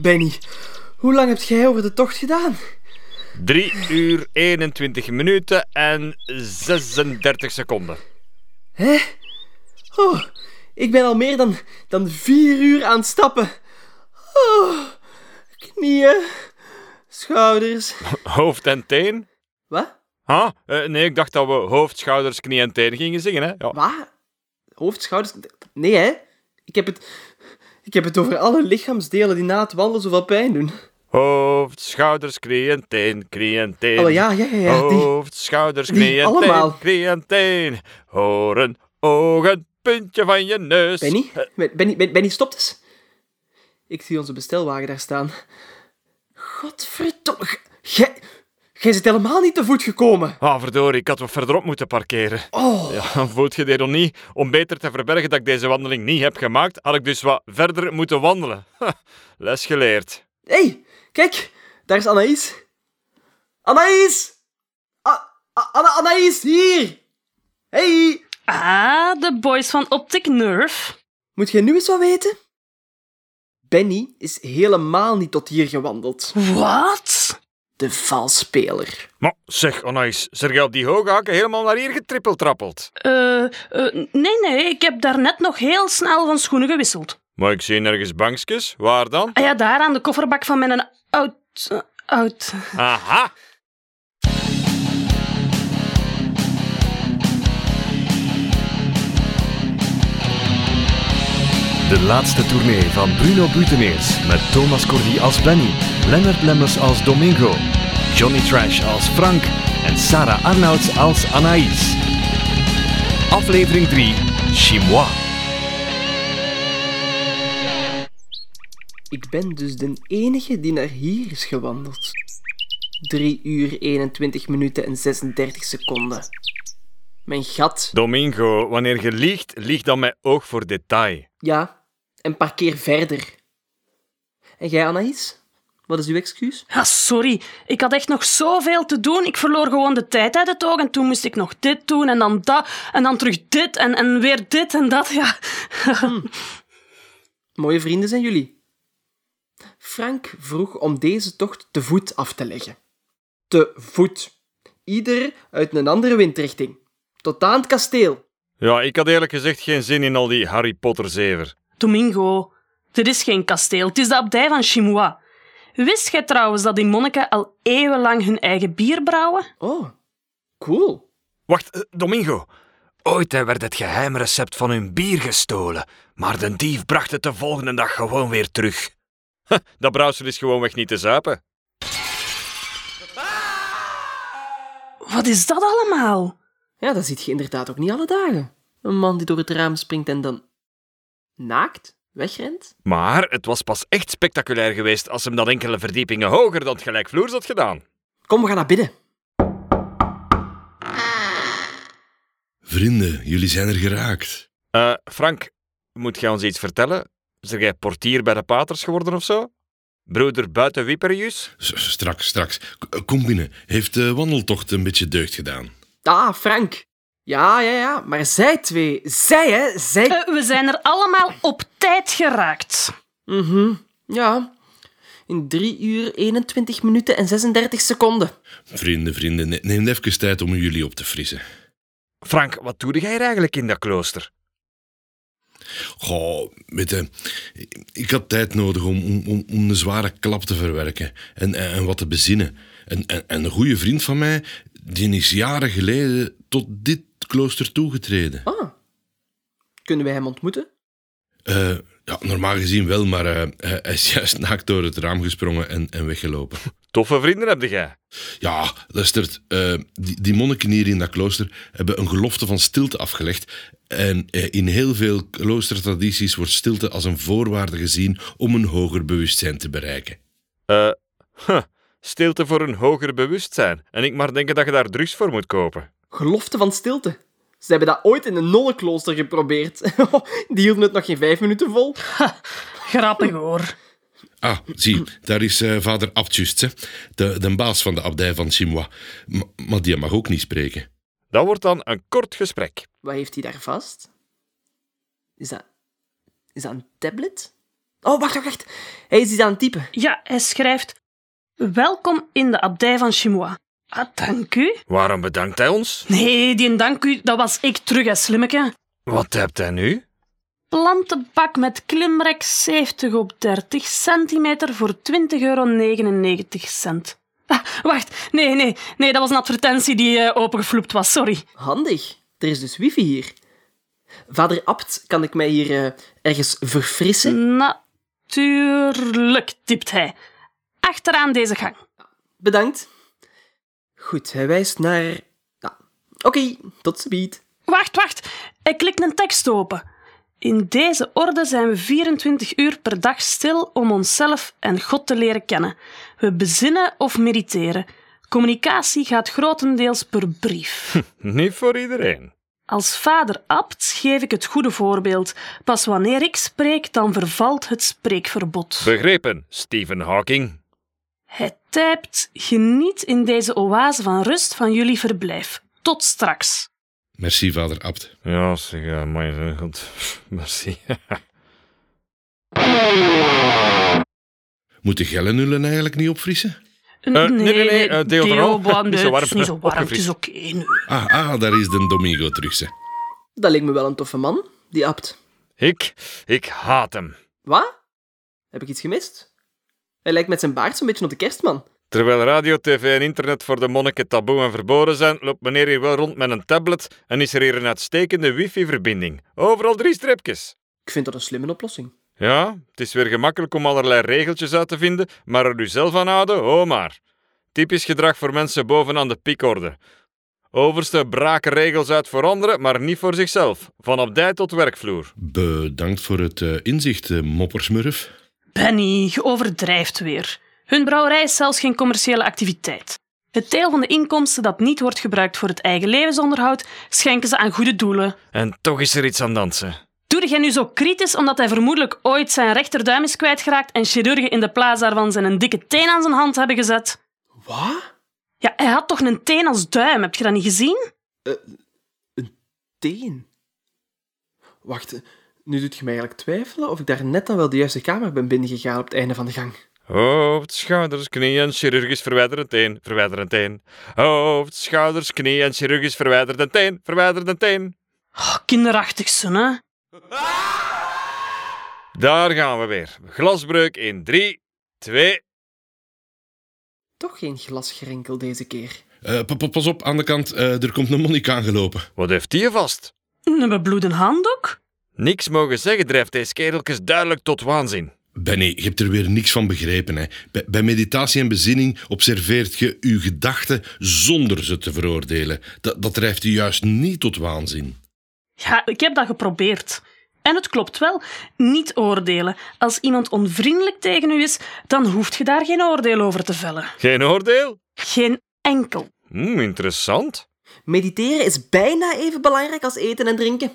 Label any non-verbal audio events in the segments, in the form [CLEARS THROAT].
Benny, hoe lang heb jij over de tocht gedaan? 3 uur 21 minuten en 36 seconden. Hè? Oh, ik ben al meer dan, dan vier uur aan het stappen. Oh, knieën, schouders. [LAUGHS] Hoofd en teen? Wat? Huh? Eh, nee, ik dacht dat we hoofd, schouders, knie en teen gingen zingen. Hè? Ja. Wat? Hoofd, schouders... Nee, hè? Ik heb het... Ik heb het over alle lichaamsdelen die na het wandelen zoveel pijn doen. Hoofd, schouders, knie en teen, teen. Oh ja, ja, ja, ja. Die... Hoofd, schouders, die knie en allemaal. teen, teen. Horen, ogen, puntje van je neus. Benny? Benny, Benny, Benny, stop eens. Ik zie onze bestelwagen daar staan. Godverdomme. Jij... Jij zit helemaal niet te voet gekomen. Ah, verdorie, ik had wat verderop moeten parkeren. Oh. Ja, voelt je de ironie? Om beter te verbergen dat ik deze wandeling niet heb gemaakt, had ik dus wat verder moeten wandelen. Ha, Les geleerd. Hé, hey, kijk. Daar is Anaïs. Anaïs! A- Anna Anaïs, hier! Hey! Ah, de boys van Optic Nerve. Moet jij nu eens wat weten? Benny is helemaal niet tot hier gewandeld. Wat? De valspeler. Maar zeg, je op die hoge hakken helemaal naar hier getrippeltrappeld? Eh, eh, nee, nee, ik heb daarnet nog heel snel van schoenen gewisseld. Maar ik zie nergens bankjes. Waar dan? Ah ja, daar aan de kofferbak van mijn oud... eh, oud... Aha! Laatste tournee van Bruno Buteneers met Thomas Cordy als Benny, Leonard Lemmers als Domingo, Johnny Trash als Frank en Sarah Arnouds als Anaïs. Aflevering 3, Chimois. Ik ben dus de enige die naar hier is gewandeld. 3 uur 21 minuten en 36 seconden. Mijn gat. Domingo, wanneer je liegt, lieg dan met oog voor detail. Ja, en parkeer verder. En jij, Anaïs? Wat is uw excuus? Ah, sorry, ik had echt nog zoveel te doen. Ik verloor gewoon de tijd uit het oog en toen moest ik nog dit doen en dan dat en dan terug dit en, en weer dit en dat. Ja. Mooie vrienden zijn jullie. Frank vroeg om deze tocht te voet af te leggen. Te voet. Ieder uit een andere windrichting. Tot aan het kasteel. Ja, ik had eerlijk gezegd geen zin in al die Harry Potter zever. Domingo, dit is geen kasteel, het is de abdij van Chimois. Wist jij trouwens dat die monniken al eeuwenlang hun eigen bier brouwen? Oh, cool. Wacht, eh, Domingo. Ooit werd het geheime recept van hun bier gestolen, maar de dief bracht het de volgende dag gewoon weer terug. [LAUGHS] Huh, dat brouwsel is gewoonweg niet te zuipen. Wat is dat allemaal? Ja, dat ziet je inderdaad ook niet alle dagen. Een man die door het raam springt en dan... naakt wegrent? Maar het was pas echt spectaculair geweest als hem dat enkele verdiepingen hoger dan het gelijkvloers had gedaan. Kom, we gaan naar binnen. Vrienden, jullie zijn er geraakt. Eh, Frank, moet jij ons iets vertellen? Zeg jij portier bij de paters geworden of zo? Broeder buiten Wiperius? Straks, straks. K- Kom binnen. Heeft de wandeltocht een beetje deugd gedaan? Ah, Frank. Ja, ja, ja. Maar zij twee. Zij, hè. Zij... Eh, we zijn er allemaal op tijd geraakt. Mhm. Ja. In 3 uur 21 minuten en 36 seconden. Vrienden, vrienden, ne- neem even tijd om jullie op te frissen. Frank, wat doe jij eigenlijk in dat klooster? Goh, weet je, ik had tijd nodig om, om, om, om de zware klap te verwerken en, en, en wat te bezinnen. En, en, en een goede vriend van mij, die is jaren geleden tot dit klooster toegetreden. Ah. Kunnen wij hem ontmoeten? Eh, ja, normaal gezien wel, maar eh, hij is [LAUGHS] juist naakt door het raam gesprongen en, en weggelopen. Toffe vrienden heb jij. Ja, luistert, eh, die, die monniken hier in dat klooster hebben een gelofte van stilte afgelegd. En eh, in heel veel kloostertradities wordt stilte als een voorwaarde gezien om een hoger bewustzijn te bereiken. Eh, huh, stilte voor een hoger bewustzijn. En ik maar denken dat je daar drugs voor moet kopen. Gelofte van stilte. Ze hebben dat ooit in een nonnenklooster geprobeerd. [LAUGHS] Die hielden het nog geen vijf minuten vol. Grappig hoor. Ah, zie, daar is eh, vader Abtjust, hè, de, de baas van de abdij van Chimois. M- maar die mag ook niet spreken. Dat wordt dan een kort gesprek. Wat heeft hij daar vast? Is dat... Is dat een tablet? Oh, wacht, wacht, wacht. Hij is iets aan het typen. Ja, hij schrijft... Welkom in de abdij van Chimois. Ah, dank u. Waarom bedankt hij ons? Nee, die dank u, dat was ik terug, hè, slimmeke. Wat hebt hij nu? Plantenbak met klimrek 70 op 30 centimeter voor 20,99 euro. cent. Ah, wacht, nee, nee, nee, dat was een advertentie die uh, opengevloept was, sorry. Handig. Er is dus wifi hier. Vader Abt, kan ik mij hier uh, ergens verfrissen? Natuurlijk, tipt hij. Achteraan deze gang. Bedankt. Goed, hij wijst naar... Nou, Oké, okay, tot ziens. Wacht, wacht. Hij klikt een tekst open. In deze orde zijn we 24 uur per dag stil om onszelf en God te leren kennen. We bezinnen of mediteren. Communicatie gaat grotendeels per brief. Niet voor iedereen. Als vader abt geef ik het goede voorbeeld. Pas wanneer ik spreek, dan vervalt het spreekverbod. Begrepen, Stephen Hawking. Hij typt: Geniet in deze oase van rust van jullie verblijf. Tot straks. Merci, vader Abt. Ja, zeg, uh, maar goed. Merci. [LAUGHS] Moeten gellenullen eigenlijk niet opfrissen? Uh, nee, nee, nee, nee, uh, deel [LAUGHS] warm, niet zo warm. Het is niet zo warm, het is oké okay, nu. Ah, ah, daar is de Domingo terug, ze. Dat lijkt me wel een toffe man, die Abt. Ik, ik haat hem. Wat? Heb ik iets gemist? Hij lijkt met zijn baard zo'n beetje op de kerstman. Terwijl radio, tv en internet voor de monniken taboe en verboden zijn, loopt meneer hier wel rond met een tablet en is er hier een uitstekende wifi-verbinding. Overal drie streepjes. Ik vind dat een slimme oplossing. Ja, het is weer gemakkelijk om allerlei regeltjes uit te vinden, maar er u zelf aan houden, oh maar. Typisch gedrag voor mensen bovenaan de piekorde. Overste braken regels uit voor anderen, maar niet voor zichzelf. Van abdij tot werkvloer. Bedankt voor het uh, inzicht, uh, moppersmurf. Benny, je overdrijft weer. Hun brouwerij is zelfs geen commerciële activiteit. Het deel van de inkomsten dat niet wordt gebruikt voor het eigen levensonderhoud, schenken ze aan goede doelen. En toch is er iets aan dansen. Doe jij nu zo kritisch omdat hij vermoedelijk ooit zijn rechterduim is kwijtgeraakt en chirurgen in de plaats daarvan zijn een dikke teen aan zijn hand hebben gezet? Wat? Ja, hij had toch een teen als duim, heb je dat niet gezien? Uh, een teen? Wacht, nu doet je mij eigenlijk twijfelen of ik daar net dan wel de juiste kamer ben binnengegaan op het einde van de gang. Hoofd, schouders, knieën, chirurgisch verwijderend teen, verwijderend teen. Hoofd, schouders, knieën, chirurgisch verwijderend teen, verwijderend teen. Oh, kinderachtig zo, hè? Daar gaan we weer. Glasbreuk in 3, 2. Toch geen glasgerenkel deze keer. Uh, pas op, aan de kant, uh, er komt een monnik aangelopen. Wat heeft die vast? Een bebloeden handdoek? Niks mogen zeggen drijft deze kereltjes duidelijk tot waanzin. Benny, je hebt er weer niks van begrepen. Hè? Bij, bij meditatie en bezinning observeert je uw gedachten zonder ze te veroordelen. Dat, dat drijft je juist niet tot waanzin. Ja, ik heb dat geprobeerd. En het klopt wel, niet oordelen. Als iemand onvriendelijk tegen u is, dan hoeft je daar geen oordeel over te vellen. Geen oordeel? Geen enkel. Hmm, interessant. Mediteren is bijna even belangrijk als eten en drinken.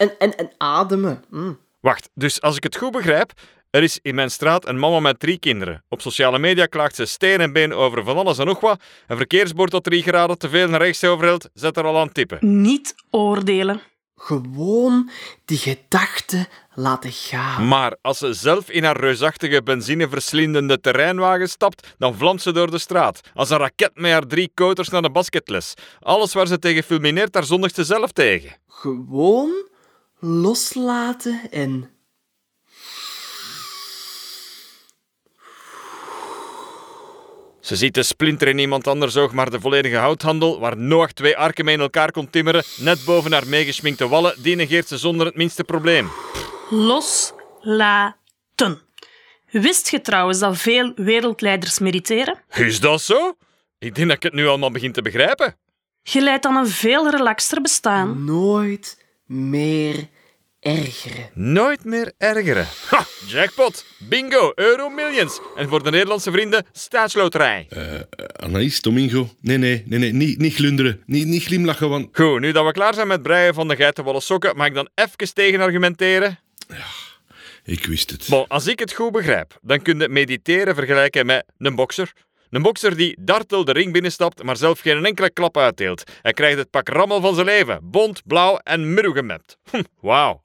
En, en, en ademen. Mm. Wacht, dus als ik het goed begrijp, er is in mijn straat een mama met drie kinderen. Op sociale media klaagt ze steen en been over van alles en nog wat. Een verkeersbord dat drie graden te veel naar rechts overhelt, zet er al aan tippen. Niet oordelen. Gewoon die gedachten laten gaan. Maar als ze zelf in haar reusachtige benzineverslindende terreinwagen stapt, dan vlamt ze door de straat. Als een raket met haar drie koters naar de basketles. Alles waar ze tegen fulmineert, daar zondigt ze zelf tegen. Gewoon loslaten en Ze ziet de splinter in iemand anders oog, maar de volledige houthandel, waar Noach twee arken mee in elkaar kon timmeren, net boven haar meegeschminkte wallen, die negeert ze zonder het minste probleem. Loslaten. Wist je trouwens dat veel wereldleiders mediteren? Is dat zo? Ik denk dat ik het nu allemaal begin te begrijpen. Je leidt dan een veel relaxter bestaan. Nooit meer ergeren. Nooit meer ergeren. Ha, jackpot, bingo, euro millions. En voor de Nederlandse vrienden, staatsloterij. Uh, Anaïs, Domingo, nee, nee, nee, nee, niet, niet glunderen, niet, niet glimlachen, want... Goed, nu dat we klaar zijn met breien van de geitenwolle sokken, mag ik dan even tegenargumenteren? Ja, ik wist het. Bon, als ik het goed begrijp, dan kun je mediteren vergelijken met een bokser. Een bokser die dartel de ring binnenstapt, maar zelf geen enkele klap uitdeelt. Hij krijgt het pak rammel van zijn leven. Bont, blauw en middelgemapt. Hm, Wauw.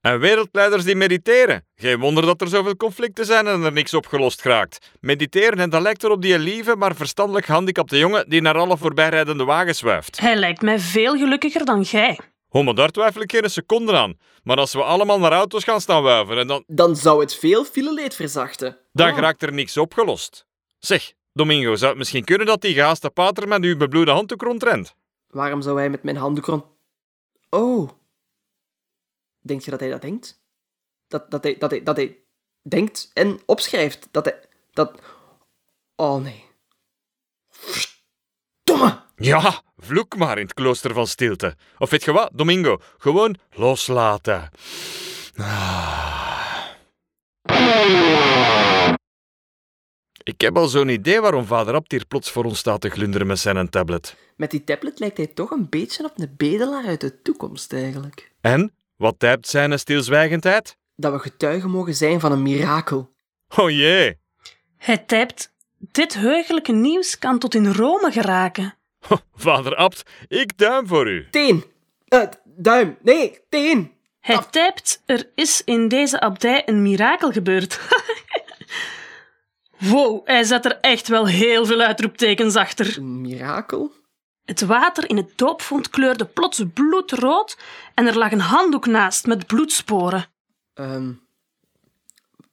En wereldleiders die mediteren. Geen wonder dat er zoveel conflicten zijn en er niks opgelost geraakt. Mediteren, en dat lijkt erop die lieve, maar verstandelijk gehandicapte jongen die naar alle voorbijrijdende wagens zwijft. Hij lijkt mij veel gelukkiger dan jij. Oh, maar daar twijfel ik geen seconde aan. Maar als we allemaal naar auto's gaan staan wuiven, en dan, Dan zou het veel fileleed verzachten. dan Oh. raakt er niks opgelost. Zeg, Domingo, zou het misschien kunnen dat die gehaaste pater met uw bebloede handdoek rondrent? Waarom zou hij met mijn handdoek rond... Oh. Denk je dat hij dat denkt? Dat, dat, hij, dat, hij, dat hij denkt en opschrijft. Dat hij... Dat... Oh, nee. Verdomme! Ja, vloek maar in het klooster van stilte. Of weet je wat, Domingo? Gewoon loslaten. Ah. Ik heb al zo'n idee waarom vader Abt hier plots voor ons staat te glunderen met zijn tablet. Met die tablet lijkt hij toch een beetje op een bedelaar uit de toekomst, eigenlijk. En? Wat typt zijn stilzwijgendheid? Dat we getuigen mogen zijn van een mirakel. Oh jee. Hij typt: Dit heugelijke nieuws kan tot in Rome geraken. Vader Abt, ik duim voor u. Teen! Eh, duim! Nee, teen! Hij typt: Er is in deze abdij een mirakel gebeurd. [LAUGHS] wow, hij zet er echt wel heel veel uitroeptekens achter. Een mirakel? Het water in het doopvond kleurde plots bloedrood en er lag een handdoek naast met bloedsporen. Ehm,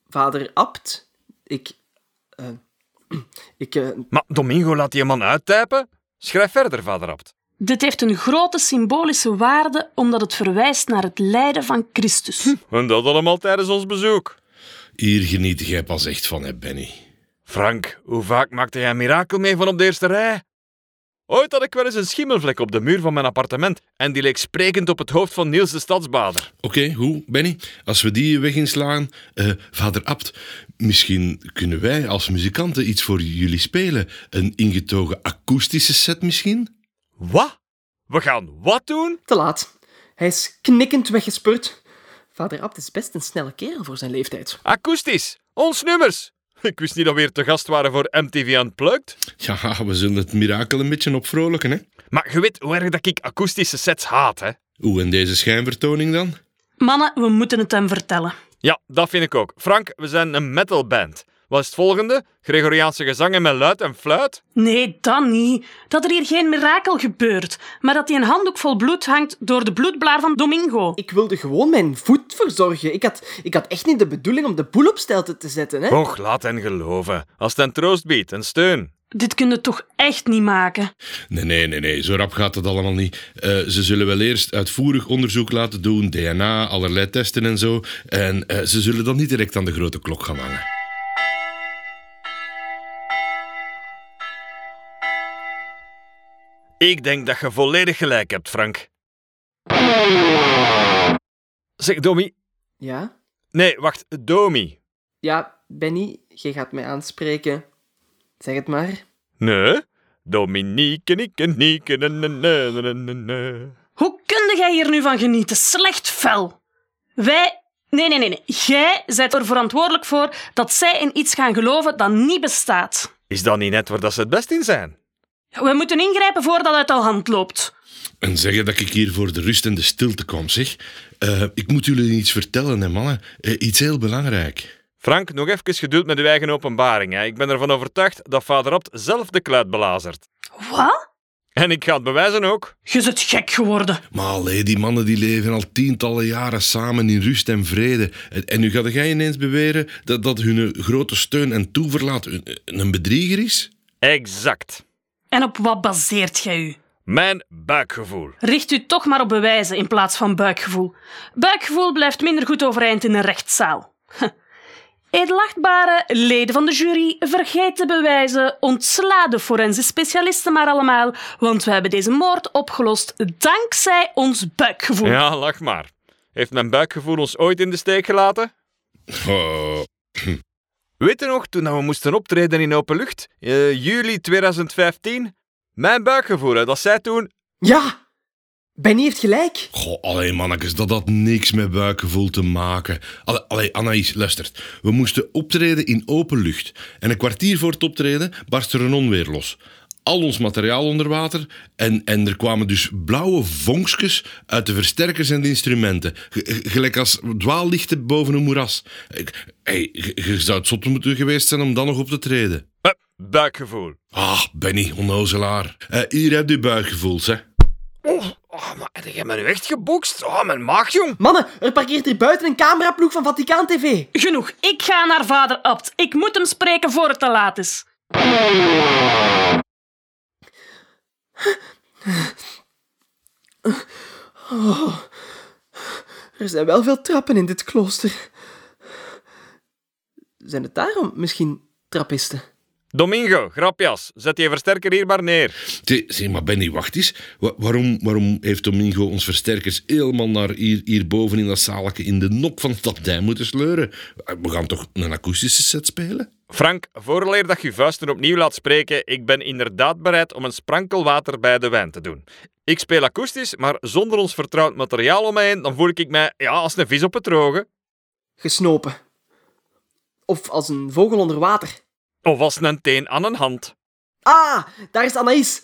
vader Abt? Ik... eh, [CLEARS THROAT] ik... eh, Maar Domingo laat die man uittypen? Schrijf verder, vader Abt. Dit heeft een grote symbolische waarde omdat het verwijst naar het lijden van Christus. En dat allemaal tijdens ons bezoek. Hier geniet jij pas echt van, hè, Benny. Frank, hoe vaak maakte jij een mirakel mee van op de eerste rij? Ooit had ik wel eens een schimmelvlek op de muur van mijn appartement en die leek sprekend op het hoofd van Niels de Stadsbader. Oké, hoe, Benny? Als we die weg inslaan, eh, vader Abt, misschien kunnen wij als muzikanten iets voor jullie spelen. Een ingetogen akoestische set misschien? Wat? We gaan wat doen? te laat. Hij is knikkend weggespurt. Vader Abt is best een snelle kerel voor zijn leeftijd. Akoestisch. Ons nummers. [LAUGHS] Ik wist niet dat we weer te gast waren voor MTV Unplugged. Ja, we zullen het mirakel een beetje opvrolijken, hè? Maar je weet hoe erg dat ik akoestische sets haat, hè? Hoe, en deze schijnvertoning dan? Mannen, we moeten het hem vertellen. Ja, dat vind ik ook. Frank, we zijn een metalband. Wat is het volgende? Gregoriaanse gezangen met luid en fluit? Nee, dan niet. Dat er hier geen mirakel gebeurt, maar dat hij een handdoek vol bloed hangt door de bloedblaar van Domingo. Ik wilde gewoon mijn voet verzorgen. Ik had, ik had echt niet de bedoeling om de boel op stelte te zetten, hè? Och, laat hen geloven. Als het een troost biedt en steun. Dit kun je toch echt niet maken? Nee, nee, nee, nee, zo rap gaat het allemaal niet. Eh, ze zullen wel eerst uitvoerig onderzoek laten doen, DNA, allerlei testen en zo. En eh, ze zullen dan niet direct aan de grote klok gaan hangen. Ik denk dat je volledig gelijk hebt, Frank. Zeg, Domi. Ja? Nee, wacht, Domi. Ja, Benny, je gaat mij aanspreken. Zeg het maar. Nee? Dominique, Nieke, Nieke, na, na. Hoe kun jij hier nu van genieten? Slecht fel. Wij... Nee, nee, nee, nee. Jij bent er verantwoordelijk voor dat zij in iets gaan geloven dat niet bestaat. Is dat niet net waar dat ze het best in zijn? We moeten ingrijpen voordat het uit de hand loopt. En zeggen dat ik hier voor de rust en de stilte kom, zeg. Eh, ik moet jullie iets vertellen, hè, mannen. Eh, iets heel belangrijk. Frank, nog even geduld met uw eigen openbaring. Hè. Ik ben ervan overtuigd dat vader Abt zelf de kluit belazert. Wat? En ik ga het bewijzen ook. Je bent gek geworden. Maar allee, die mannen die leven al tientallen jaren samen in rust en vrede. En, en nu ga jij ineens beweren dat, dat hun grote steun en toeverlaat een, een bedrieger is? Exact. En op wat baseert jij u? Mijn buikgevoel. Richt u toch maar op bewijzen in plaats van buikgevoel. Buikgevoel blijft minder goed overeind in een rechtszaal. [LAUGHS] Huh. Edelachtbare leden van de jury, vergeet de bewijzen, ontsla de forensisch specialisten maar allemaal, want we hebben deze moord opgelost dankzij ons buikgevoel. Ja, lach maar. Heeft mijn buikgevoel ons ooit in de steek gelaten? Oh, [LAUGHS] Weet je nog, toen we moesten optreden in open lucht, eh, juli 2015? Mijn buikgevoel, hè, dat zei toen... Ja! Benny heeft gelijk. goh, allee, mannetjes, dat had niks met buikgevoel te maken. Allee, allee, Anaïs, luistert. We moesten optreden in open lucht. En een kwartier voor het optreden barst er een onweer los. Al ons materiaal onder water. En, en er kwamen dus blauwe vonkjes uit de versterkers en de instrumenten. G- gelijk als dwaallichten boven een moeras. Ik- Hey, je zou het zot moeten geweest zijn om dan nog op te treden. Eh, buikgevoel. Ah, Benny, onnozelaar. Eh, hier heb je buikgevoels, hè. Oh, oh, maar heb jij me nu echt gebokst? Oh, mijn maag, jong. Mannen, er parkeert hier buiten een cameraploeg van Vaticaan TV. Genoeg, ik ga naar vader Abt. Ik moet hem spreken voor het te laat is. Er zijn wel veel trappen in dit klooster. Zijn het daarom misschien trappisten? Domingo, grapjas, zet je versterker hier maar neer. Zeg, zeg, maar Benny, wacht eens. Wa- waarom, waarom heeft Domingo ons versterkers helemaal naar hier, hierboven in dat zaalje in de nok van het abdij moeten sleuren? We gaan toch een akoestische set spelen? Frank, vooraleer dat je vuisten opnieuw laat spreken, ik ben inderdaad bereid om een sprankel water bij de wijn te doen. Ik speel akoestisch, maar zonder ons vertrouwd materiaal om me heen, dan voel ik mij ja, als een vis op het droge. Gesnopen. Of als een vogel onder water. Of als een teen aan een hand. Ah, daar is Anaïs.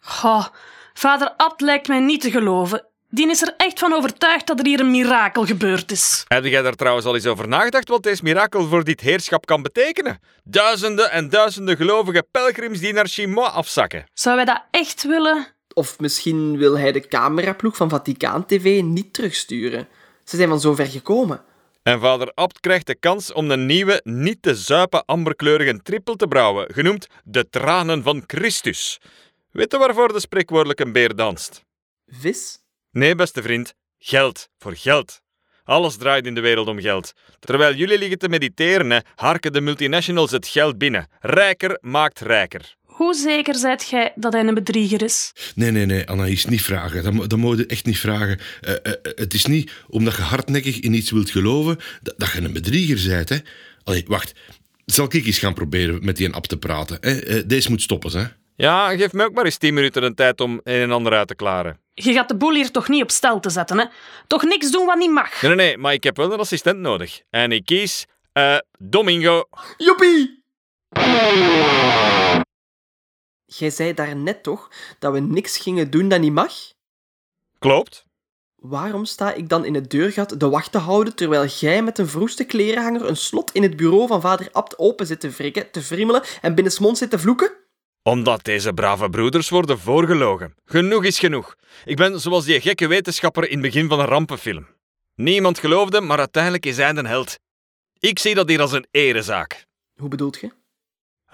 Goh, vader Abt lijkt mij niet te geloven. Die is er echt van overtuigd dat er hier een mirakel gebeurd is. Heb jij daar trouwens al eens over nagedacht wat deze mirakel voor dit heerschap kan betekenen? Duizenden en duizenden gelovige pelgrims die naar Chimois afzakken. Zou wij dat echt willen? Of misschien wil hij de cameraploeg van Vaticaan TV niet terugsturen. Ze zijn van zover gekomen. En vader Abt krijgt de kans om een nieuwe, niet te zuipen amberkleurige trippel te brouwen, genoemd de tranen van Christus. Weet je waarvoor de spreekwoordelijke beer danst? Vis? Nee, beste vriend, geld voor geld. Alles draait in de wereld om geld. Terwijl jullie liggen te mediteren, harken de multinationals het geld binnen. Rijker maakt rijker. Hoe zeker zijt gij dat hij een bedrieger is? Nee, nee, nee, Anaïs, niet vragen. Dat, dat moet je echt niet vragen. Eh, eh, eh, het is niet omdat je hardnekkig in iets wilt geloven, dat, dat je een bedrieger bent. Hè? Allee, wacht. Zal ik eens gaan proberen met die een app te praten? Hè? Eh, deze moet stoppen, hè? Ja, geef me ook maar eens 10 minuten de tijd om een en ander uit te klaren. Je gaat de boel hier toch niet op stel te zetten, hè? Toch niks doen wat niet mag. Nee, nee, nee, maar ik heb wel een assistent nodig. En ik kies... eh Domingo. Joepie! Jij zei daarnet toch dat we niks gingen doen dat niet mag? Klopt. Waarom sta ik dan in het deurgat de wacht te houden terwijl jij met een vroeste klerenhanger een slot in het bureau van vader Abt open zit te wrikken, te friemelen en binnensmonds zit te vloeken? Omdat deze brave broeders worden voorgelogen. Genoeg is genoeg. Ik ben zoals die gekke wetenschapper in het begin van een rampenfilm. Niemand geloofde, maar uiteindelijk is hij een held. Ik zie dat hier als een erezaak. Hoe bedoelt je?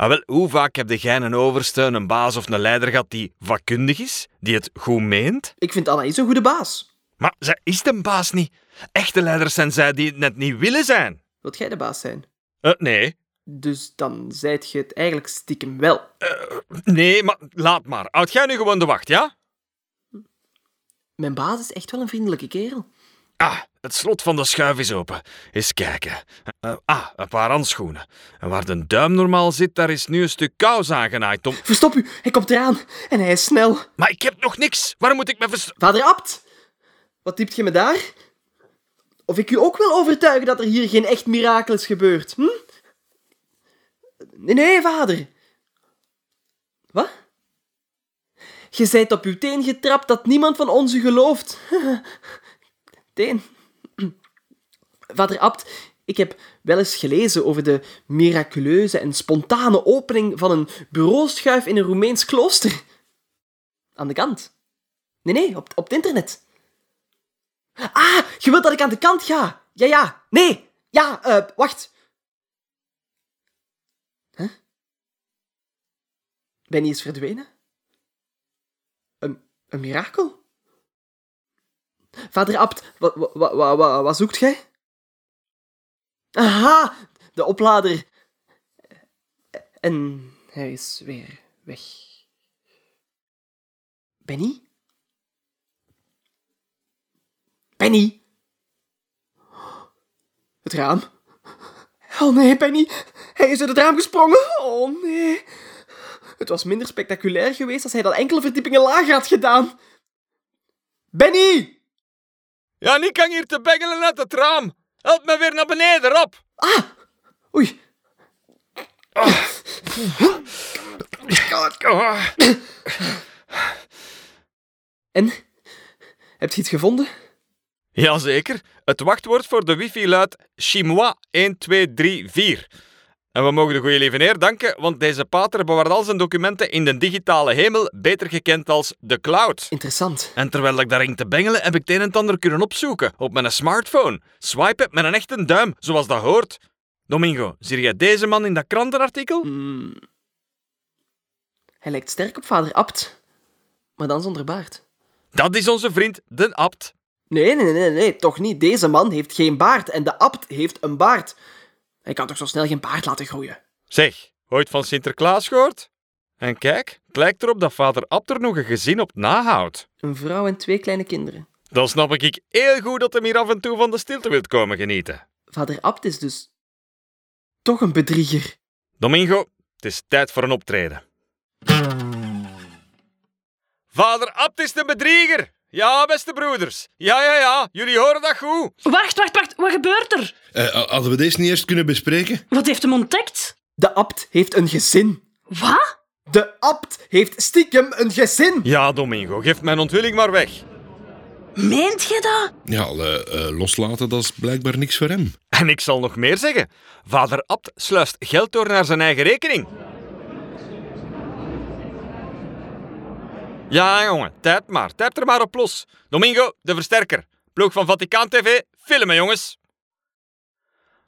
Ah, wel, hoe vaak heb jij een overste, een baas of een leider gehad die vakkundig is, die het goed meent? Ik vind Anaïs een goede baas. Maar zij is de baas niet. Echte leiders zijn zij die het net niet willen zijn. Wilt jij de baas zijn? Eh, nee. Dus dan zijt je het eigenlijk stiekem wel. Nee, maar laat maar. Houd jij nu gewoon de wacht, ja? Mijn baas is echt wel een vriendelijke kerel. Ah, het slot van de schuif is open. Eens kijken. Eh, ah, een paar handschoenen. En waar de duim normaal zit, daar is nu een stuk kous aangenaaid om... Verstop u, hij komt eraan en hij is snel. Maar ik heb nog niks. Waar moet ik me vers... Vader Abt, wat typt je me daar? Of ik u ook wil overtuigen dat er hier geen echt mirakel is gebeurd, hm? Nee, nee, vader. Wat? Je zijt op uw teen getrapt dat niemand van ons u gelooft. [LAUGHS] teen. Vader Abt, ik heb wel eens gelezen over de miraculeuze en spontane opening van een bureauschuif in een Roemeens klooster. Aan de kant. Nee, nee, op, op het internet. Ah, je wilt dat ik aan de kant ga? Ja, ja. Nee. Ja, eh, wacht. Ben je eens verdwenen? Een, een mirakel? Vader Abt, wat, wat, wat, wat zoekt gij? Aha, de oplader. En hij is weer weg. Benny? Benny? Het raam. Oh nee, Benny. Hij is uit het raam gesprongen. Oh nee. Het was minder spectaculair geweest als hij dat enkele verdiepingen lager had gedaan. Benny! Ja, niet kan hier te bengelen uit het raam. Help me weer naar beneden, Rob. Ah! Oei. Oh. En? Heb je iets gevonden? Jazeker. Het wachtwoord voor de wifi luidt Chinois 1234. En we mogen de goede lieve heer danken, want deze pater bewaart al zijn documenten in de digitale hemel, beter gekend als de cloud. Interessant. En terwijl ik daar ging te bengelen, heb ik het een en ander kunnen opzoeken op mijn smartphone. Swipen met een echte duim, zoals dat hoort. Domingo, zie jij deze man in dat krantenartikel? Hmm. Hij lijkt sterk op vader Abt, maar dan zonder baard. Dat is onze vriend, de abt. Nee, nee, nee, nee, toch niet. Deze man heeft geen baard en de abt heeft een baard. Hij kan toch zo snel geen baard laten groeien? Zeg, ooit van Sinterklaas gehoord? En kijk, het lijkt erop dat vader Abt er nog een gezin op nahoudt. Een vrouw en twee kleine kinderen. Dan snap ik heel goed dat hem hier af en toe van de stilte wilt komen genieten. Vader Abt is dus toch een bedrieger. Domingo, het is tijd voor een optreden. Vader Abt is de bedrieger! Ja, beste broeders. Ja, ja, ja, jullie horen dat goed. Wacht, wacht, wacht. Wat gebeurt er? Eh, hadden we deze niet eerst kunnen bespreken? Wat heeft hem ontdekt? De abt heeft een gezin. Wat? De abt heeft stiekem een gezin. Ja, Domingo, geef mijn onthulling maar weg. Meent je dat? Ja, eh, eh, loslaten, dat is blijkbaar niks voor hem. En ik zal nog meer zeggen. Vader Abt sluist geld door naar zijn eigen rekening. Ja, jongen, tijd maar. Tijd er maar op los. Domingo, de versterker. Ploeg van Vaticaan TV, filmen, jongens.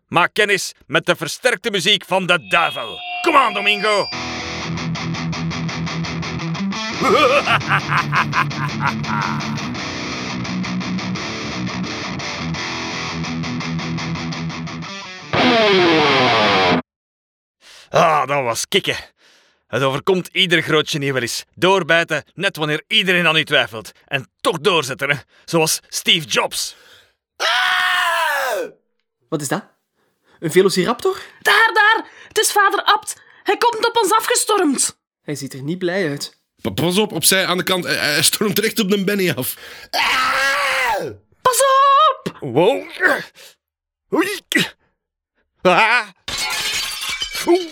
Maak kennis met de versterkte muziek van de duivel. Kom aan, Domingo. [LAUGHS] Ah, dat was kicken. Het overkomt ieder groot genie wel eens. Doorbijten, net wanneer iedereen aan u twijfelt. En toch doorzetten, hè? zoals Steve Jobs. Wat is dat? Een velociraptor? Daar, daar. Het is vader Abt. Hij komt op ons afgestormd. Hij ziet er niet blij uit. Pa- Pas op, opzij aan de kant. Hij- stormt recht op de Benny af. Pas op! Wow. Oei. Ah. Oeh.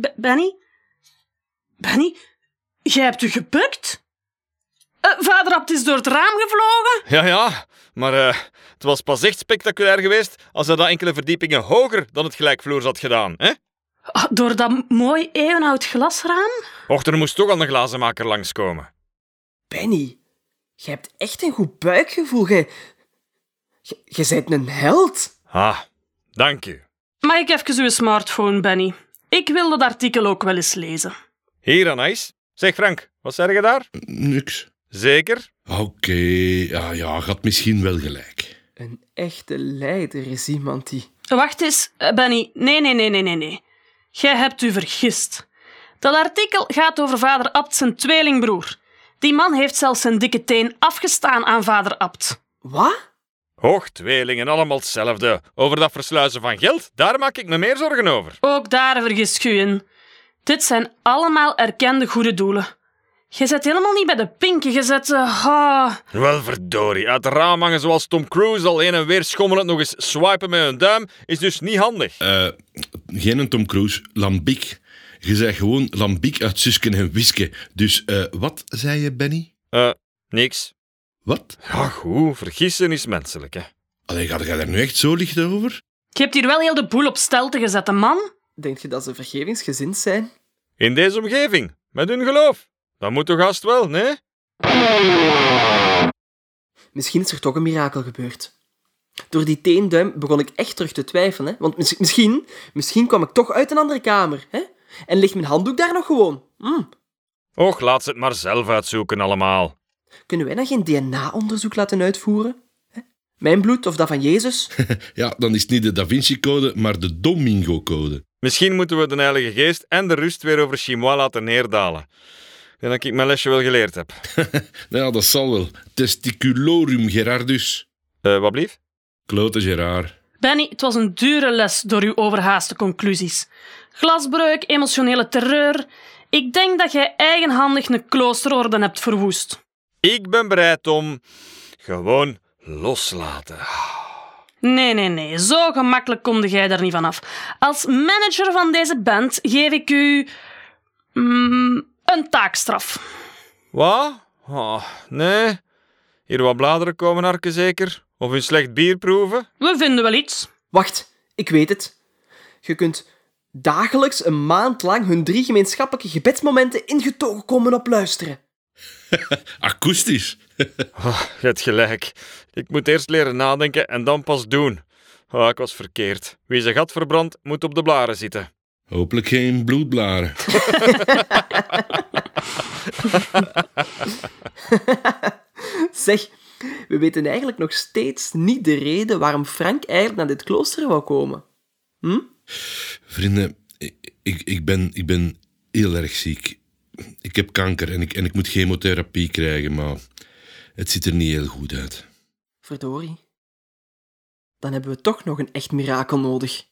B- Benny? Benny? Jij hebt u gebukt? Eh, vader Abt is door het raam gevlogen? Ja, ja, maar eh, het was pas echt spectaculair geweest als hij dat enkele verdiepingen hoger dan het gelijkvloers had gedaan. Hè? Ah, door dat mooi eeuwenoud glasraam? Och, er moest toch al een glazenmaker langskomen. Benny, jij hebt echt een goed buikgevoel. Jij, jij, jij bent een held. Ah, dank u. Mag ik even uw smartphone, Benny? Ik wil dat artikel ook wel eens lezen. Hier, Anais. Zeg Frank, wat zeg je daar? Niks. Zeker? Oké, ja, ja, gaat misschien wel gelijk. Een echte leider is iemand die... Wacht eens, eh, Benny. Nee, nee, nee, nee, nee, nee. Jij hebt u vergist. Dat artikel gaat over vader Abt zijn tweelingbroer. Die man heeft zelfs zijn dikke teen afgestaan aan vader Abt. Wat? Hoog, tweelingen, allemaal hetzelfde. Over dat versluizen van geld, daar maak ik me meer zorgen over. Ook daar vergist u in. Dit zijn allemaal erkende goede doelen. Je zet helemaal niet bij de pinken, je zet... eh, ah. Wel verdorie, uit het raam hangen zoals Tom Cruise al heen en weer schommelend nog eens swipen met een duim is dus niet handig. Eh, geen een Tom Cruise, Lambiek. Je zei gewoon Lambiek uit Susken en Wiske. Dus eh, wat zei je, Benny? Eh, niks. Wat? Ja, goed, vergissen is menselijk, hè. Allee, gaat jij daar nu echt zo licht over? Je hebt hier wel heel de boel op stelte gezet, hè, man. Denk je dat ze vergevingsgezind zijn? In deze omgeving, met hun geloof. Dat moet toch haast wel, nee? Misschien is er toch een mirakel gebeurd. Door die teenduim begon ik echt terug te twijfelen. Hè? Want mis- misschien, misschien kwam ik toch uit een andere kamer. Hè? En ligt mijn handdoek daar nog gewoon? Hm. Och, laat ze het maar zelf uitzoeken allemaal. Kunnen wij dan geen DNA-onderzoek laten uitvoeren? Mijn bloed of dat van Jezus? [LAUGHS] Ja, dan is het niet de Da Vinci-code, maar de Domingo-code. Misschien moeten we de Heilige Geest en de rust weer over Chimois laten neerdalen. Ik denk dat ik mijn lesje wel geleerd heb. [LAUGHS] Ja, dat zal wel. Testiculorum Gerardus. Eh, wat blief? Klote Gerard. Benny, het was een dure les door uw overhaaste conclusies. Glasbreuk, emotionele terreur. Ik denk dat jij eigenhandig een kloosterorde hebt verwoest. Ik ben bereid om gewoon loslaten. Nee, nee, nee. Zo gemakkelijk komde jij daar niet vanaf. Als manager van deze band geef ik u Mm, een taakstraf. Wat? Oh, nee. Hier wat bladeren komen harken zeker? Of een slecht bier proeven? We vinden wel iets. Wacht, ik weet het. Je kunt dagelijks een maand lang hun drie gemeenschappelijke gebedsmomenten ingetogen komen opluisteren. [LAUGHS] Akoestisch. Oh, [LAUGHS] je hebt gelijk. Ik moet eerst leren nadenken en dan pas doen. Oh, ik was verkeerd. Wie zijn gat verbrandt, moet op de blaren zitten. Hopelijk geen bloedblaren. [LAUGHS] Zeg, we weten eigenlijk nog steeds niet de reden waarom Frank eigenlijk naar dit klooster wou komen. Hm? Vrienden, ik, ik, ik, ben, ik ben heel erg ziek. Ik heb kanker en ik, en ik moet chemotherapie krijgen, maar het ziet er niet heel goed uit. Verdorie. Dan hebben we toch nog een echt mirakel nodig.